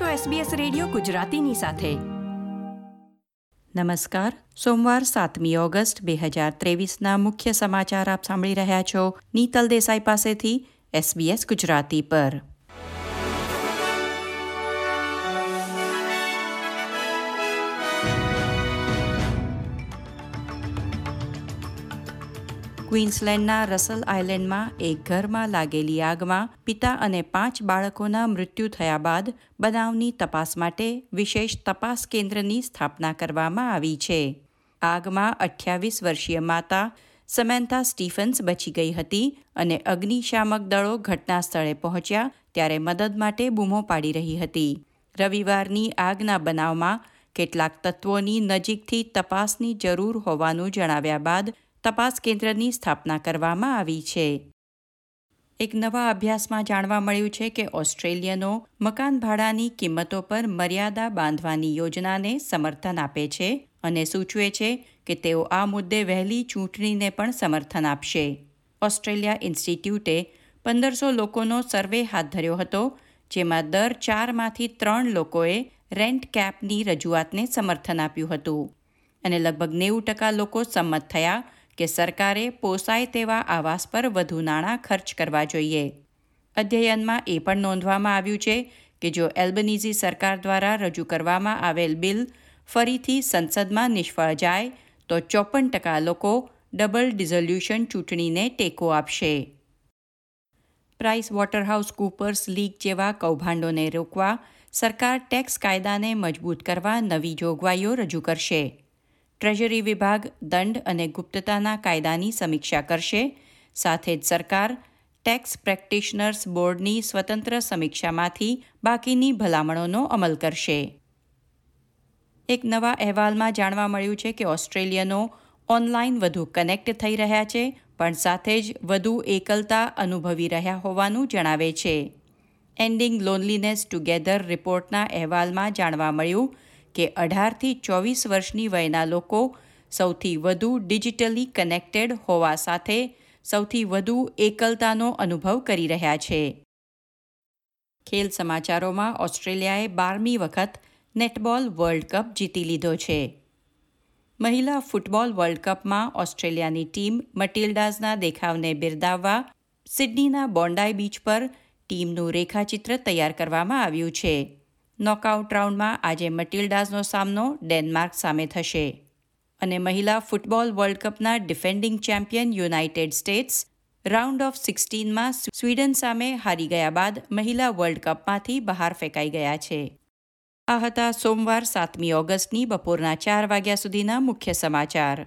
છો SBS radio ગુજરાતીની સાથે. નમસ્કાર. સોમવાર સાતમી ઓગસ્ટ બે હજાર ત્રેવીસના મુખ્ય સમાચાર આપ સાંભળી રહ્યા છો. નીતલ દેસાઈ પાસેથી SBS ગુજરાતી પર. ક્વીન્સલેન્ડના રસલ આઇલેન્ડમાં એક ઘરમાં લાગેલી આગમાં પિતા અને પાંચ બાળકોના મૃત્યુ થયા બાદ બનાવની તપાસ માટે વિશેષ તપાસ કેન્દ્રની સ્થાપના કરવામાં આવી છે. આગમાં અઠ્યાવીસ વર્ષીય માતા સમેન્થા સ્ટીફન્સ બચી ગઈ હતી અને અગ્નિશામક દળો ઘટના સ્થળે પહોંચ્યા ત્યારે મદદ માટે બૂમો પાડી રહી હતી. રવિવારની આગના બનાવમાં કેટલાક તત્વોની નજીકથી તપાસની જરૂર હોવાનું જણાવ્યા બાદ તપાસ કેન્દ્રની સ્થાપના કરવામાં આવી છે. એક નવા અભ્યાસમાં જાણવા મળ્યું છે કે ઓસ્ટ્રેલિયનો મકાન ભાડાની કિંમતો પર મર્યાદા બાંધવાની યોજનાને સમર્થન આપે છે અને સૂચવે છે કે તેઓ આ મુદ્દે વહેલી ચૂંટણીને પણ સમર્થન આપશે. ઓસ્ટ્રેલિયા ઇન્સ્ટિટ્યૂટે પંદરસો લોકોનો સર્વે હાથ ધર્યો હતો, જેમાં દર ચારમાંથી ત્રણ લોકોએ રેન્ટ કેપની રજૂઆતને સમર્થન આપ્યું હતું. અને લગભગ નેવું ટકા લોકો સંમત થયા કે સરકારે પોસાય તેવા આવાસ પર વધુ નાણાં ખર્ચ કરવા જોઈએ. અધ્યયનમાં એ પણ નોંધવામાં આવ્યું છે કે જો એલ્બનીઝી સરકાર દ્વારા રજૂ કરવામાં આવેલ બિલ ફરીથી સંસદમાં નિષ્ફળ જાય, તો ચોપન ટકા લોકો ડબલ ડિઝોલ્યુશન ચૂંટણીને ટેકો આપશે. પ્રાઇસ વોટરહાઉસ કૂપર્સ લીક જેવા કૌભાંડોને રોકવા સરકાર ટેક્સ કાયદાને મજબૂત કરવા નવી જોગવાઈઓ રજૂ કરશે. ટ્રેઝરી વિભાગ દંડ અને ગુપ્તતાના કાયદાની સમીક્ષા કરશે. સાથે જ સરકાર, ટેક્સ પ્રેક્ટિશનર્સ બોર્ડની સ્વતંત્ર સમીક્ષામાંથી બાકીની ભલામણોનો અમલ કરશે. એક નવા અહેવાલમાં જાણવા મળ્યું છે કે ઓસ્ટ્રેલિયનો ઓનલાઈન વધુ કનેક્ટ થઈ રહ્યા છે, પણ સાથે જ વધુ એકલતા અનુભવી રહ્યા હોવાનું જણાવે છે. એન્ડિંગ લોનલીનેસ ટુગેધર રિપોર્ટના અહેવાલમાં જાણવા મળ્યું કે અઢારથી ચોવીસ વર્ષની વયના લોકો સૌથી વધુ ડિજિટલી કનેક્ટેડ હોવા સાથે સૌથી વધુ એકલતાનો અનુભવ કરી રહ્યા છે. ખેલ સમાચારોમાં ઓસ્ટ્રેલિયાએ બારમી વખત નેટબોલ વર્લ્ડ કપ જીતી લીધો છે. મહિલા ફૂટબોલ વર્લ્ડ કપમાં ઓસ્ટ્રેલિયાની ટીમ મટિલ્ડાઝના દેખાવને બિરદાવવા સિડનીના બોન્ડાઈ બીચ પર ટીમનું રેખાચિત્ર તૈયાર કરવામાં આવ્યું છે. નોકઆઉટ રાઉન્ડમાં આજે મટિલ્ડાઝનો સામનો ડેનમાર્ક સામે થશે. અને મહિલા football world કપના defending champion United States round of સિક્સટીનમાં Sweden સામે હારી ગયા બાદ મહિલા વર્લ્ડ કપમાંથી બહાર ફેંકાઈ ગયા છે. આ હતા સોમવાર સાતમી ઓગસ્ટની બપોરના ચાર વાગ્યા સુધીના મુખ્ય સમાચાર.